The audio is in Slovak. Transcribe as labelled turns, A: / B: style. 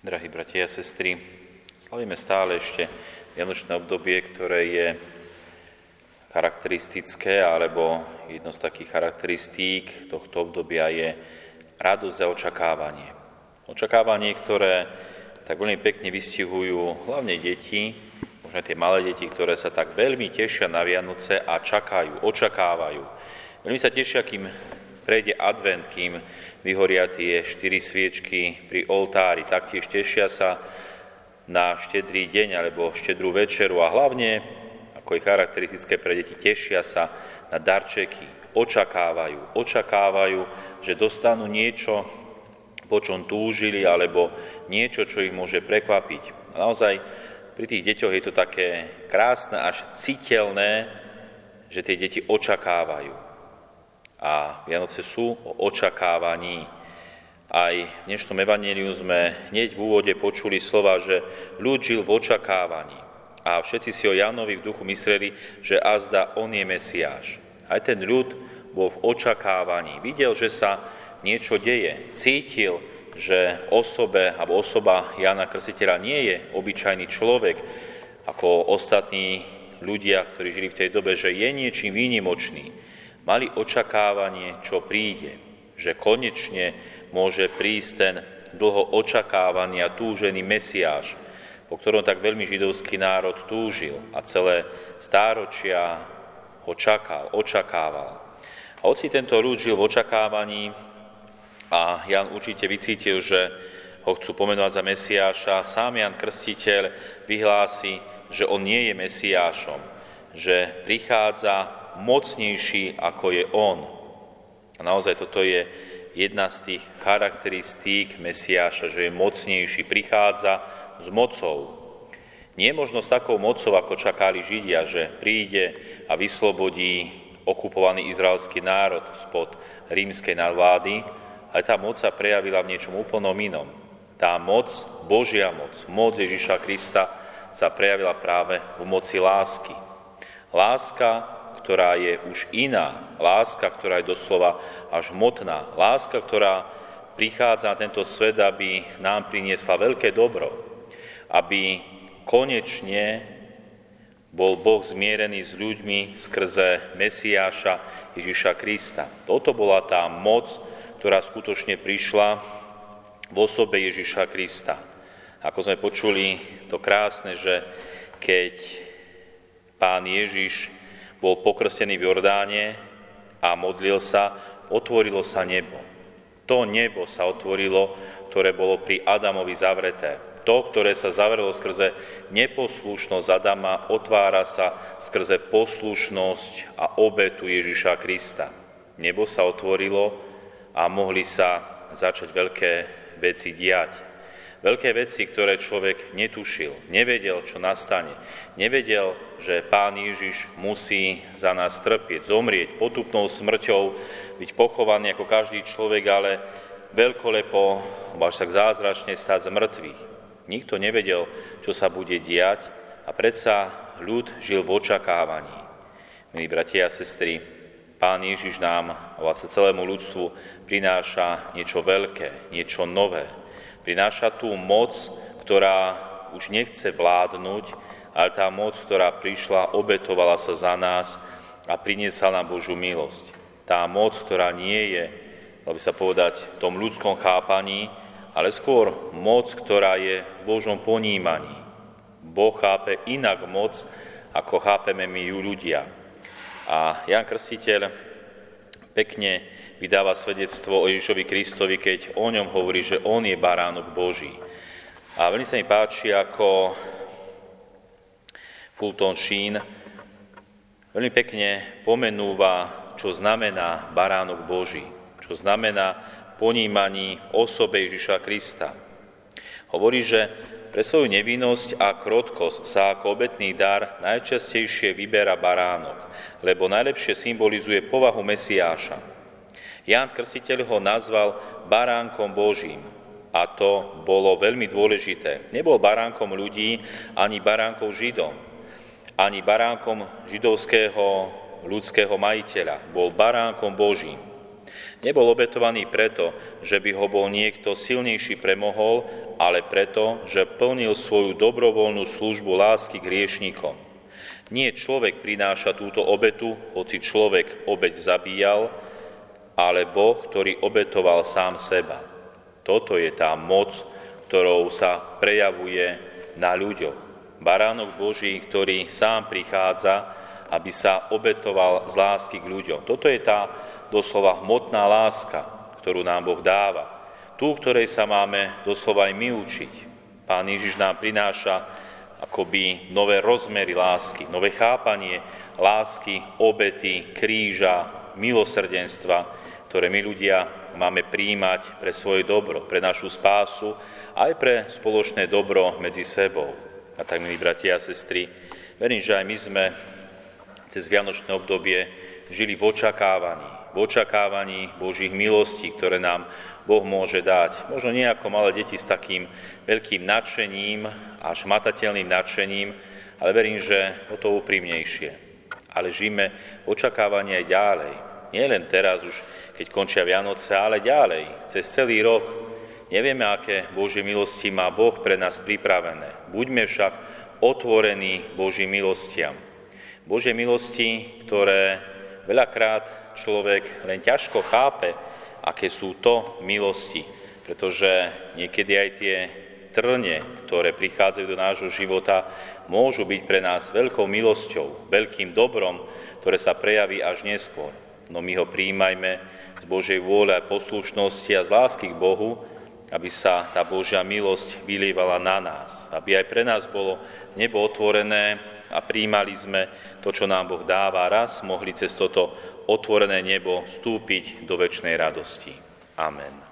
A: Drahí bratia a sestry, slavíme stále ešte Vianočné obdobie, ktoré je charakteristické, alebo jedno z takých charakteristík tohto obdobia je radosť a očakávanie. Očakávanie, ktoré tak veľmi pekne vystihujú hlavne deti, možno tie malé deti, ktoré sa tak veľmi tešia na Vianoce a čakajú, očakávajú. Veľmi sa tešia, kým prejde advent, kým vyhoria tie štyri sviečky pri oltári. Taktiež tešia sa na štedrý deň alebo štedrú večeru a hlavne, ako je charakteristické pre deti, tešia sa na darčeky, očakávajú, očakávajú, že dostanú niečo, po čom túžili, alebo niečo, čo ich môže prekvapiť. A naozaj pri tých deťoch je to také krásne, až citeľné, že tie deti očakávajú. A Vianoce sú o očakávaní. Aj v dnešnom evaníliu sme hneď v úvode počuli slova, že ľud žil v očakávaní. A všetci si o Jánovi v duchu mysleli, že azda on je Mesiáš. Aj ten ľud bol v očakávaní. Videl, že sa niečo deje. Cítil, že osobe alebo osoba Jana Krstiteľa nie je obyčajný človek, ako ostatní ľudia, ktorí žili v tej dobe, že je niečím výnimočný mali očakávanie, čo príde, že konečne môže prísť ten dlho očakávaný a túžený Mesiáš, po ktorom tak veľmi židovský národ túžil a celé stáročia ho čakal, očakával. A hoci tento ľud žil v očakávaní a Jan určite vycítil, že ho chcú pomenovať za Mesiáša, sám Jan Krstiteľ vyhlási, že on nie je Mesiášom, že prichádza mocnejší ako je On. A naozaj toto je jedna z tých charakteristík Mesiáša, že je mocnejší, prichádza s mocou. Nie možno s takou mocou, ako čakali Židia, že príde a vyslobodí okupovaný izraelský národ spod rímskej nadvlády, ale tá moc sa prejavila v niečom úplnom inom. Tá moc, Božia moc, moc Ježiša Krista sa prejavila práve v moci lásky. Láska, ktorá je už iná, láska, ktorá je doslova až hmotná, láska, ktorá prichádza na tento svet, aby nám priniesla veľké dobro, aby konečne bol Boh zmierený s ľuďmi skrze Mesiáša Ježiša Krista. Toto bola tá moc, ktorá skutočne prišla v osobe Ježiša Krista. Ako sme počuli, to krásne, že keď pán Ježiš bol pokrstený v Jordáne a modlil sa, otvorilo sa nebo. To nebo sa otvorilo, ktoré bolo pri Adamovi zavreté. To, ktoré sa zavrelo skrze neposlušnosť Adama, otvára sa skrze poslušnosť a obetu Ježiša Krista. Nebo sa otvorilo a mohli sa začať veľké veci diať. Veľké veci, ktoré človek netušil, nevedel, čo nastane. Nevedel, že Pán Ježiš musí za nás trpieť, zomrieť potupnou smrťou, byť pochovaný ako každý človek, ale veľkolepo, až tak zázračne stať z mŕtvych. Nikto nevedel, čo sa bude diať a predsa ľud žil v očakávaní. Milí bratia a sestry, Pán Ježiš nám vlastne celému ľudstvu prináša niečo veľké, niečo nové, Prináša tú moc, ktorá už nechce vládnuť, ale tá moc, ktorá prišla, obetovala sa za nás a priniesla nám Božú milosť. Tá moc, ktorá nie je, dalo by sa povedať, v tom ľudskom chápaní, ale skôr moc, ktorá je v Božom ponímaní. Boh chápe inak moc, ako chápeme my ju ľudia. A Jan Krstiteľ pekne vydáva svedectvo o Ježišovi Kristovi, keď o ňom hovorí, že on je baránok Boží. A veľmi sa mi páči, ako Fulton Sheen veľmi pekne pomenúva, čo znamená baránok Boží, čo znamená ponímaní osobe Ježiša Krista. Hovorí, že pre svoju nevinnosť a krotkosť sa ako obetný dar najčastejšie vyberá baránok, lebo najlepšie symbolizuje povahu Mesiáša. Ján Krstiteľ ho nazval baránkom Božím. A to bolo veľmi dôležité. Nebol baránkom ľudí, ani baránkom Židom, ani baránkom židovského ľudského majiteľa. Bol baránkom Božím. Nebol obetovaný preto, že by ho bol niekto silnejší premohol, ale preto, že plnil svoju dobrovoľnú službu lásky k riešnikom. Nie človek prináša túto obetu, hoci človek obeť zabíjal, ale Boh, ktorý obetoval sám seba. Toto je tá moc, ktorou sa prejavuje na ľuďoch. Baránok Boží, ktorý sám prichádza, aby sa obetoval z lásky k ľuďom. Toto je tá doslova hmotná láska, ktorú nám Boh dáva. Tú, ktorej sa máme doslova aj my učiť. Pán Ježiš nám prináša akoby nové rozmery lásky, nové chápanie lásky, obety, kríža, milosrdenstva, ktoré my ľudia máme príjmať pre svoje dobro, pre našu spásu, aj pre spoločné dobro medzi sebou. A tak, milí bratia a sestry, verím, že aj my sme cez Vianočné obdobie žili v očakávaní, v očakávaní Božích milostí, ktoré nám Boh môže dať. Možno nie ako malé deti s takým veľkým nadšením, až matateľným nadšením, ale verím, že o to úprimnejšie. Ale žijeme v očakávaní aj ďalej. Nie len teraz už, keď končia Vianoce, ale ďalej, cez celý rok, Nevieme, aké Božie milosti má Boh pre nás pripravené. Buďme však otvorení Božím milostiam. Božie milosti, ktoré veľakrát človek len ťažko chápe, aké sú to milosti, pretože niekedy aj tie trne, ktoré prichádzajú do nášho života, môžu byť pre nás veľkou milosťou, veľkým dobrom, ktoré sa prejaví až neskôr. No my ho príjmajme z Božej vôle a poslušnosti a z lásky k Bohu, aby sa tá Božia milosť vylievala na nás, aby aj pre nás bolo nebo otvorené a príjmali sme to, čo nám Boh dáva, raz mohli cez toto otvorené nebo vstúpiť do väčšnej radosti. Amen.